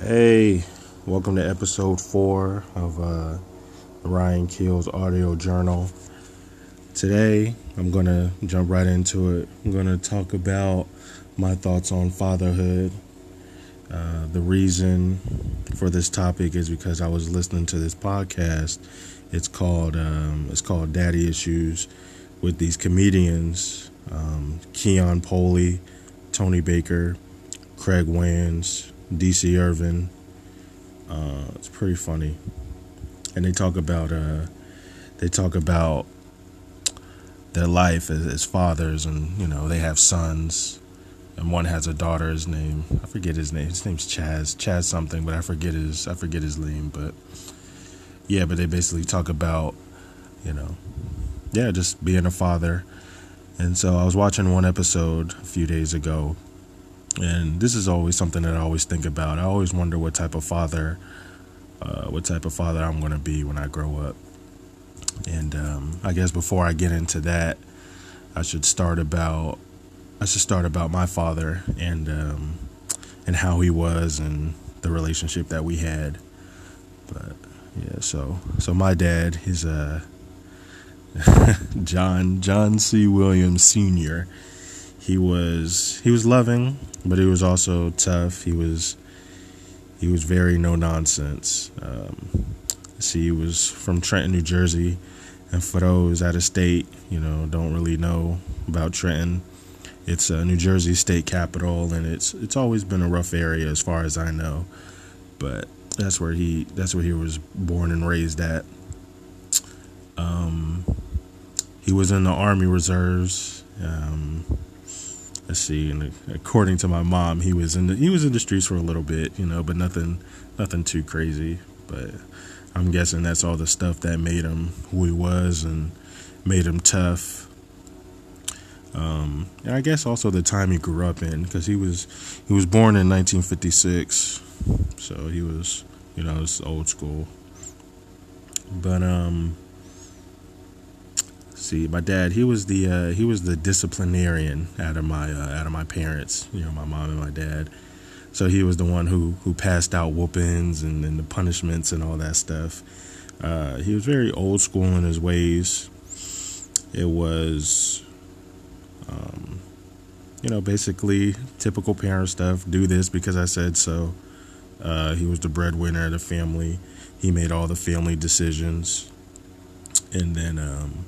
Hey, welcome to episode four of uh, Ryan Keel's audio journal. Today, I'm going to jump right into it. I'm going to talk about my thoughts on fatherhood. Uh, the reason for this topic is because I was listening to this podcast. It's called um, it's called Daddy Issues with these comedians, um, Keon Polee, Tony Baker, Craig Wans, DC Irvin. Uh, it's pretty funny, and they talk about uh, they talk about their life as, as fathers, and you know they have sons, and one has a daughter. His name I forget his name. His name's Chaz, Chaz something, but I forget his I forget his name. But yeah, but they basically talk about you know yeah just being a father. And so I was watching one episode a few days ago and this is always something that I always think about. I always wonder what type of father, uh, what type of father I'm going to be when I grow up. And um, I guess before I get into that, I should start about I should start about my father and um, and how he was and the relationship that we had. But yeah, so so my dad, is uh, John John C. Williams Senior he was he was loving, but he was also tough. He was he was very no nonsense. Um, see, he was from Trenton, New Jersey, and for those out of state, you know, don't really know about Trenton. It's a New Jersey state capital, and it's it's always been a rough area as far as I know. But that's where he that's where he was born and raised at. Um, he was in the Army Reserves. Um, let's see and according to my mom he was in the he was in the streets for a little bit you know but nothing nothing too crazy. But i'm guessing that's all the stuff that made him who he was and made him tough. Um, and i guess also the time he grew up in because he was he was born in 1956 so he was you know it's old school. But um see my dad he was the uh, he was the disciplinarian out of my uh, out of my parents you know my mom and my dad. So he was the one who who passed out whoopings and, and the punishments and all that stuff. Uh, he was very old school in his ways. It was um, you know basically typical parent stuff do this because i said so. Uh, he was the breadwinner of the family. He made all the family decisions. And then um,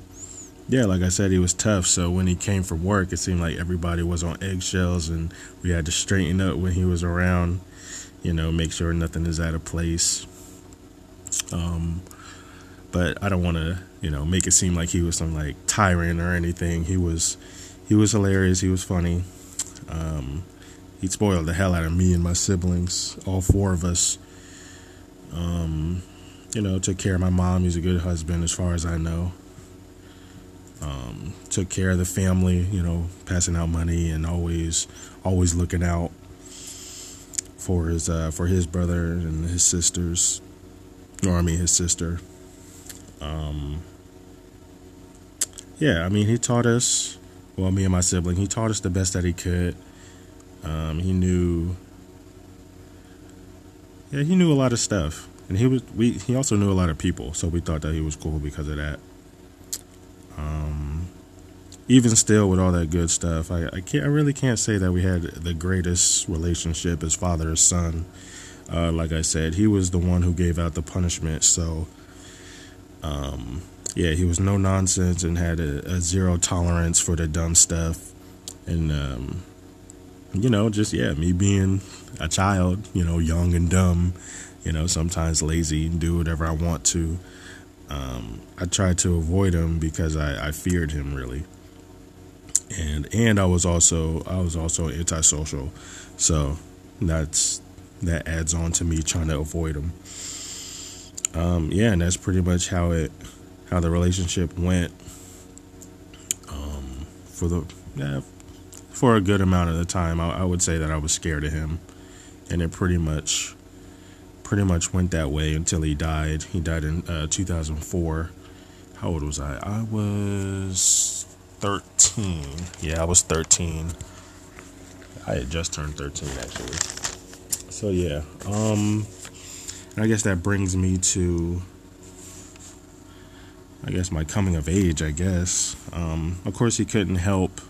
yeah, like I said, he was tough. So when he came from work, it seemed like everybody was on eggshells, and we had to straighten up when he was around. You know, make sure nothing is out of place. Um, but I don't want to, you know, make it seem like he was some like tyrant or anything. He was, he was hilarious. He was funny. Um, he spoiled the hell out of me and my siblings, all four of us. Um, you know, took care of my mom. He's a good husband, as far as I know um, took care of the family, you know, passing out money and always, always looking out for his uh, for his brother and his sisters, or I mean his sister. Um, yeah, I mean he taught us, well, me and my sibling, he taught us the best that he could. Um, he knew, yeah, he knew a lot of stuff, and he was we he also knew a lot of people, so we thought that he was cool because of that. Um, even still, with all that good stuff, I, I can't. I really can't say that we had the greatest relationship as father and son. Uh, like I said, he was the one who gave out the punishment. So, um, yeah, he was no nonsense and had a, a zero tolerance for the dumb stuff. And, um, you know, just, yeah, me being a child, you know, young and dumb, you know, sometimes lazy and do whatever I want to. Um, I tried to avoid him because I, I feared him really, and and I was also I was also antisocial, so that's that adds on to me trying to avoid him. Um, yeah, and that's pretty much how it how the relationship went. Um, for the yeah, for a good amount of the time, I, I would say that I was scared of him, and it pretty much pretty much went that way until he died. He died in uh, 2004. How old was I? I was 13. Yeah, I was 13. I had just turned 13 actually. so yeah. Um, I guess that brings me to, I guess my coming of age. I guess. Um, of course, he couldn't help.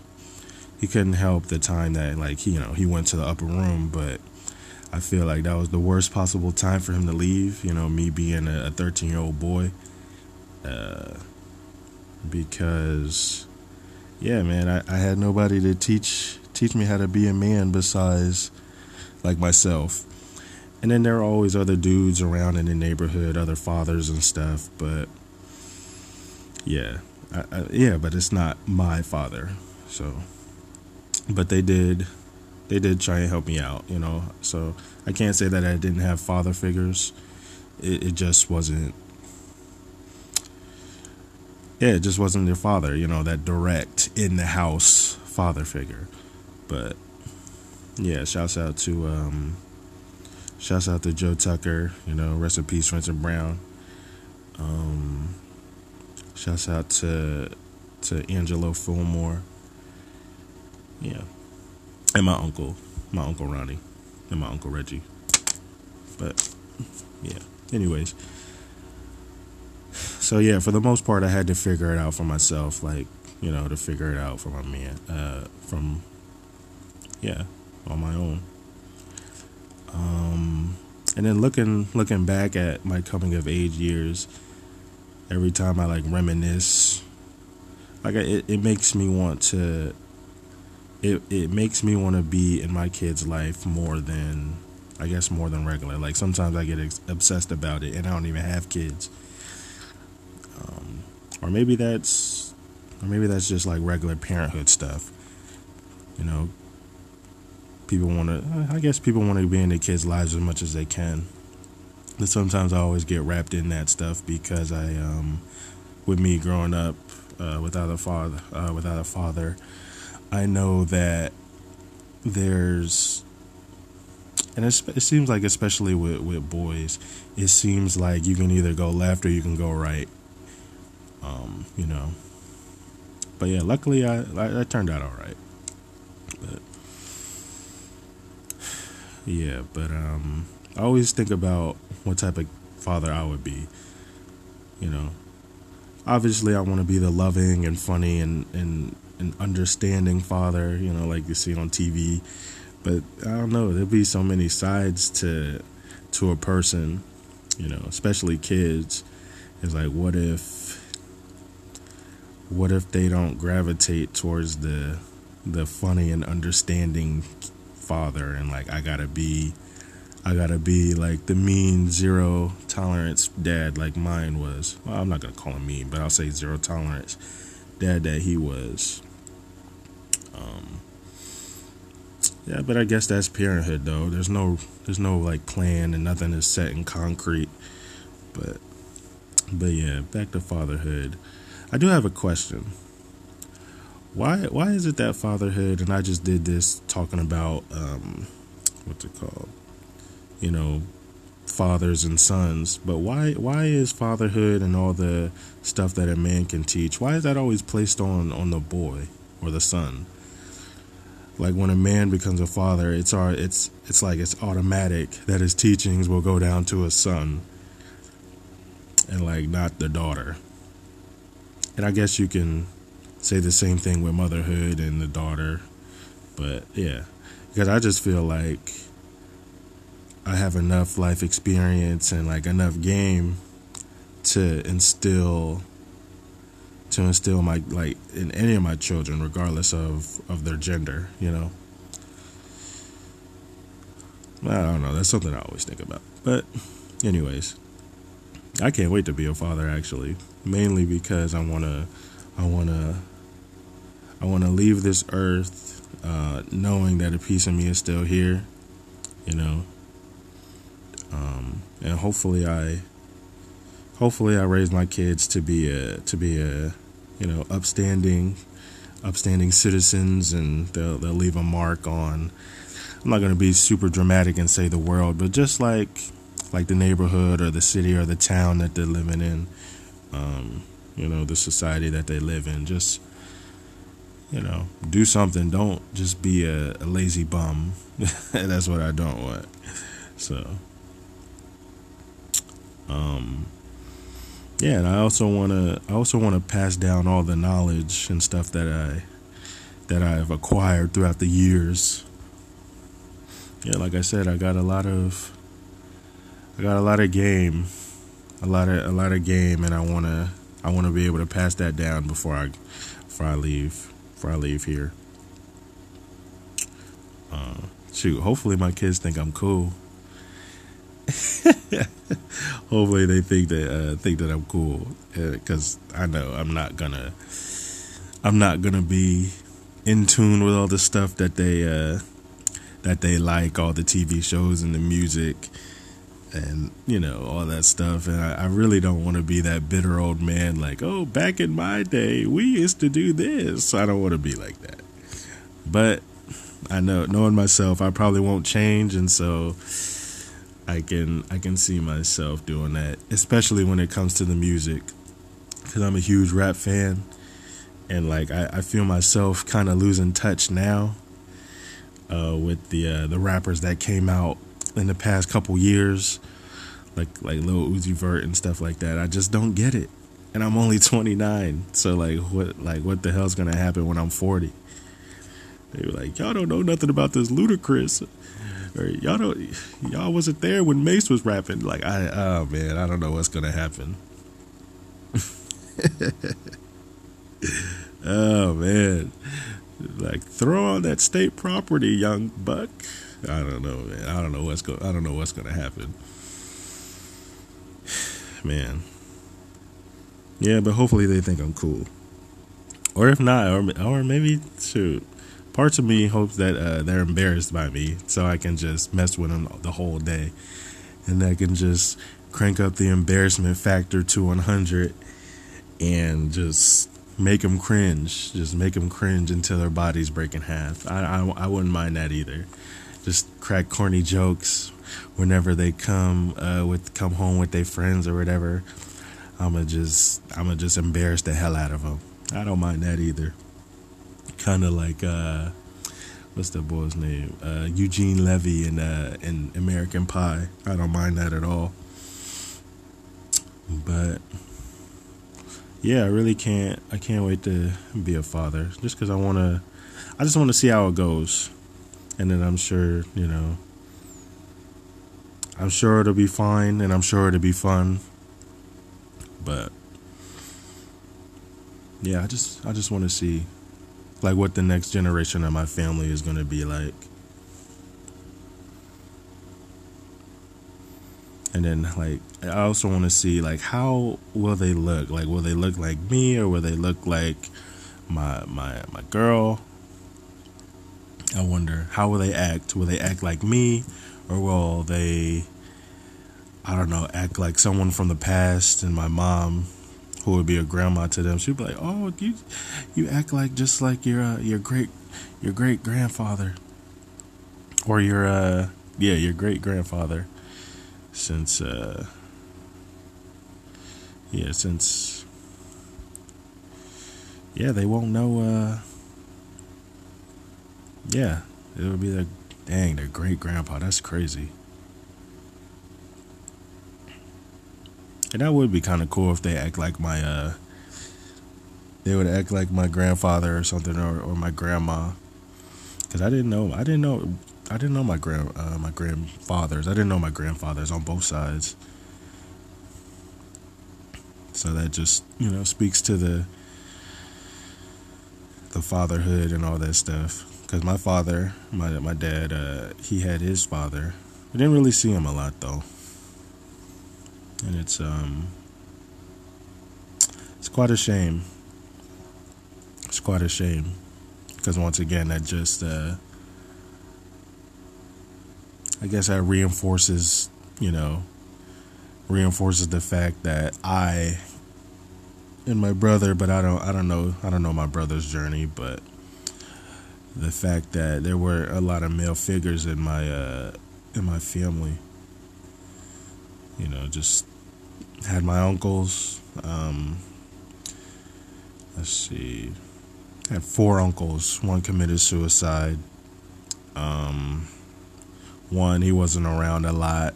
He couldn't help the time that like you know he went to the upper room, but I feel like that was the worst possible time for him to leave. You know, me being a 13 year old boy. Uh, because, yeah, man, I, I had nobody to teach teach me how to be a man besides like myself. And then there are always other dudes around in the neighborhood, other fathers and stuff. But yeah, I, I, yeah, but it's not my father. So, but they did they did try and help me out, you know. So I can't say that I didn't have father figures. It, it just wasn't. Yeah, it just wasn't your father, you know, that direct in the house father figure. But yeah, shouts out to um, shouts out to Joe Tucker, you know, rest in peace, Vincent Brown. Um, shouts out to to Angelo Fillmore. Yeah and my uncle, my uncle Ronnie, and my uncle Reggie. But yeah, anyways. So yeah, for the most part, I had to figure it out for myself, like you know, to figure it out for my man, uh, from yeah, on my own. Um, and then looking looking back at my coming of age years, every time I like reminisce, like it, it makes me want to it it makes me want to be in my kid's life more than I guess more than regular. Like sometimes I get ex- obsessed about it, and I don't even have kids. Um, or maybe that's, or maybe that's just like regular parenthood stuff. You know, people want to. I guess people want to be in their kids' lives as much as they can. But sometimes I always get wrapped in that stuff because I, um, with me growing up uh, without a father, uh, without a father I know that there's, and it seems like especially with with boys, it seems like you can either go left or you can go right. Um, you know. But yeah, luckily I I, I turned out all right. But yeah, but um, I always think about what type of father I would be. You know, obviously I want to be the loving and funny and and an understanding father, you know, like you see on TV. But I don't know, there'll be so many sides to to a person, you know, especially kids. It's like what if what if they don't gravitate towards the the funny and understanding father and like I gotta be I gotta be like the mean zero tolerance dad like mine was. Well, I'm not gonna call him mean, but I'll say zero tolerance dad that he was. Um, yeah, but I guess that's parenthood though. There's no there's no like plan and nothing is set in concrete. But but yeah, back to fatherhood. I do have a question. Why why is it that fatherhood and I just did this talking about um what's it called? You know, fathers and sons, but why why is fatherhood and all the stuff that a man can teach, why is that always placed on on the boy or the son? like when a man becomes a father, it's our it's it's like it's automatic that his teachings will go down to his son and like not the daughter. And I guess you can say the same thing with motherhood and the daughter, but yeah, because I just feel like I have enough life experience and like enough game to instill to instill my like in any of my children, regardless of of their gender. You know. I don't know. That's something I always think about. But, anyways, I can't wait to be a father. Actually, mainly because I wanna, I wanna, I wanna leave this earth uh, knowing that a piece of me is still here. You know. And hopefully I hopefully I raise my kids to be a to be a you know, upstanding, upstanding citizens, and they'll they'll leave a mark on. I'm not going to be super dramatic and say the world, but just like like the neighborhood or the city or the town that they're living in, um, you know, the society that they live in. Just you know, do something. Don't just be a, a lazy bum. That's what I don't want. So, um, yeah, and I also want to I also want to pass down all the knowledge and stuff that I that I've acquired throughout the years. Yeah, like I said, I got a lot of I got a lot of game, a lot of a lot of game, and I wanna I wanna be able to pass that down before I before I leave before I leave here. Uh, shoot, hopefully my kids think I'm cool. Hopefully they think that uh, think that I'm cool because uh, I know I'm not gonna I'm not gonna be in tune with all the stuff that they uh, that they like, all the TV shows and the music, and you know all that stuff. And I, I really don't want to be that bitter old man like, oh, back in my day we used to do this. I don't want to be like that. But I know, knowing myself, I probably won't change, and so I can I can see myself doing that, especially when it comes to the music, because I'm a huge rap fan, and like I, I feel myself kind of losing touch now uh, with the uh, the rappers that came out in the past couple years, like like Lil Uzi Vert and stuff like that. I just don't get it, and I'm only 29, so like what like what the hell's gonna happen when I'm 40? They were like, y'all don't know nothing about this Ludacris or y'all don't y'all wasn't there when Mase was rapping. Like I oh man, I don't know what's gonna happen. oh man. Like throw on that State Property, Young Buck. I don't know, man. I don't know what's going I don't know what's gonna happen. Man. Yeah, but hopefully they think I'm cool. Or if not, or or maybe shoot parts of me hopes that uh, they're embarrassed by me so I can just mess with them the whole day. And I can just crank up the embarrassment factor to 100 and just make them cringe. Just make them cringe until their bodies break in half. I, I, I wouldn't mind that either. Just crack corny jokes whenever they come uh, with come home with their friends or whatever. I'ma just I'ma just embarrass the hell out of them. I don't mind that either kind of like uh, what's that boy's name? Uh, Eugene Levy in uh, in American Pie. I don't mind that at all. But yeah, I really can't. I can't wait to be a father, just because I want to. I just want to see how it goes, and then I'm sure you know. I'm sure it'll be fine, and I'm sure it'll be fun. But yeah, I just I just want to see like what the next generation of my family is going to be like. And then like I also want to see like how will they look? Like will they look like me or will they look like my my my girl? I wonder how will they act? Will they act like me or will they I don't know, act like someone from the past and my mom who would be a grandma to them, she'd be like, "Oh, you, you act like just like your uh, your great your great grandfather, or your uh, yeah your great grandfather, since uh, yeah since yeah they won't know uh, yeah it would be their dang their great grandpa. That's crazy." And that would be kind of cool if they act like my uh they would act like my grandfather or something or, or my grandma. Cuz I didn't know I didn't know I didn't know my grand uh, my grandfathers. I didn't know my grandfathers on both sides. So that just, you know, speaks to the the fatherhood and all that stuff. Cuz my father, my my dad, uh, he had his father. I didn't really see him a lot though and it's um it's quite a shame. It's quite a shame because once again that just uh, I guess that reinforces you know reinforces the fact that I and my brother, but I don't I don't know I don't know my brother's journey, but the fact that there were a lot of male figures in my uh, in my family, you know, just had my uncles. Um, let's see. I had four uncles. One committed suicide. Um, one, he wasn't around a lot.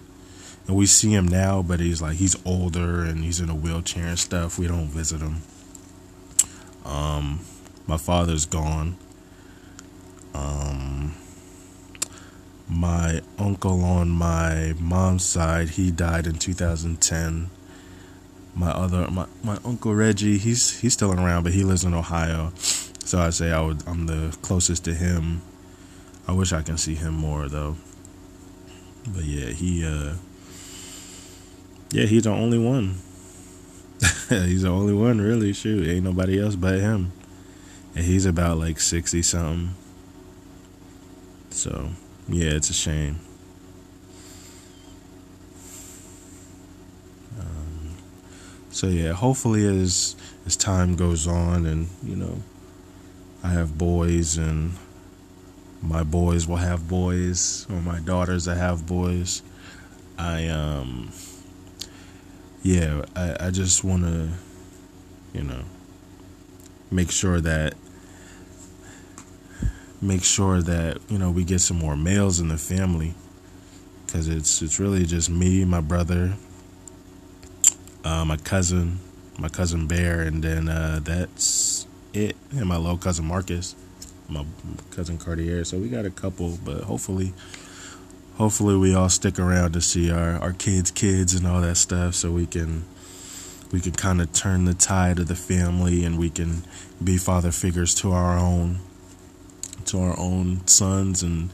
And we see him now, but he's like he's older and he's in a wheelchair and stuff. We don't visit him. Um, my father's gone. Um, my uncle on my mom's side, he died in 2010. My other my, my uncle Reggie, he's he's still around, but he lives in Ohio. So I say I would I'm the closest to him. I wish I can see him more though. But yeah, he uh yeah, he's the only one. he's the only one really, shoot. Ain't nobody else but him. And he's about like 60 something. So, yeah, it's a shame. So yeah, hopefully as as time goes on and, you know, I have boys and my boys will have boys or my daughters that have boys. I um yeah, I, I just wanna, you know, make sure that make sure that, you know, we get some more males in the family. Cause it's it's really just me, my brother, uh, my cousin, my cousin Bear, and then uh, that's it and my little cousin Marcus, my cousin Cartier. So we got a couple, but hopefully, hopefully we all stick around to see our our kids' kids and all that stuff, so we can we can kind of turn the tide of the family and we can be father figures to our own to our own sons and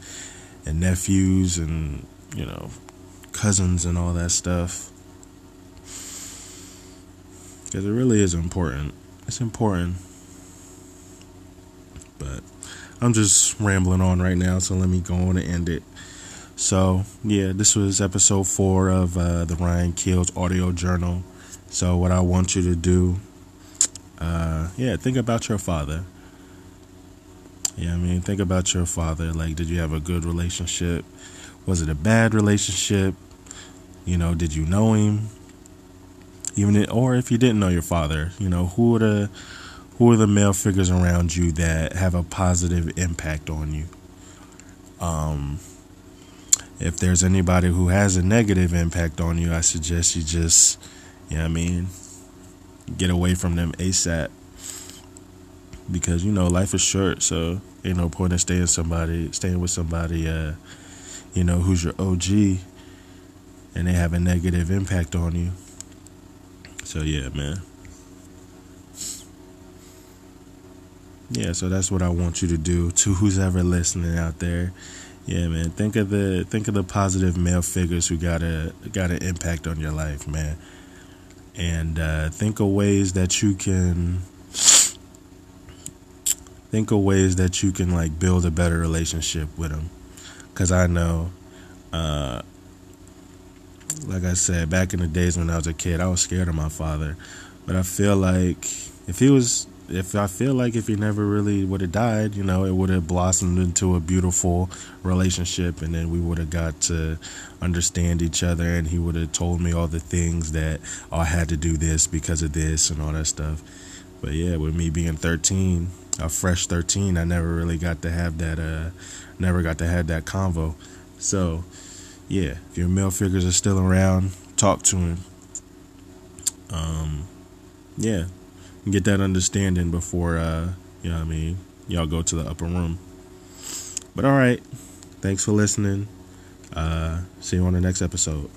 and nephews and you know cousins and all that stuff because it really is important it's important but I'm just rambling on right now, so let me go on and end it. So, yeah, this was episode four of uh, the Ryan Kills audio journal. So, what I want you to do, uh, yeah, think about your father. Yeah, I mean, think about your father. Like, did you have a good relationship? Was it a bad relationship? You know, did you know him? Even or if you didn't know your father, you know, who would have who are the male figures around you that have a positive impact on you? Um, if there's anybody who has a negative impact on you, I suggest you just, you know I mean, get away from them ASAP. Because, you know, life is short, so ain't no point in staying somebody staying with somebody uh, you know, who's your OG and they have a negative impact on you. So yeah, man. yeah, so that's what I want you to do to who's ever listening out there. Yeah, man. Think of the think of the positive male figures who got a got an impact on your life, man. And uh, think of ways that you can think of ways that you can like build a better relationship with them. Cause I know, uh, like I said, back in the days when I was a kid, I was scared of my father. But I feel like if he was if I feel like if he never really would have died, you know, it would have blossomed into a beautiful relationship, and then we would have got to understand each other, and he would have told me all the things that oh, I had to do this because of this and all that stuff. But yeah, with me being 13, a fresh 13, I never really got to have that. Uh, never got to have that convo. So yeah, if your male figures are still around, talk to him. Um, yeah, get that understanding before uh you know what I mean y'all go to the upper room. But all right, thanks for listening. Uh, see you on the next episode.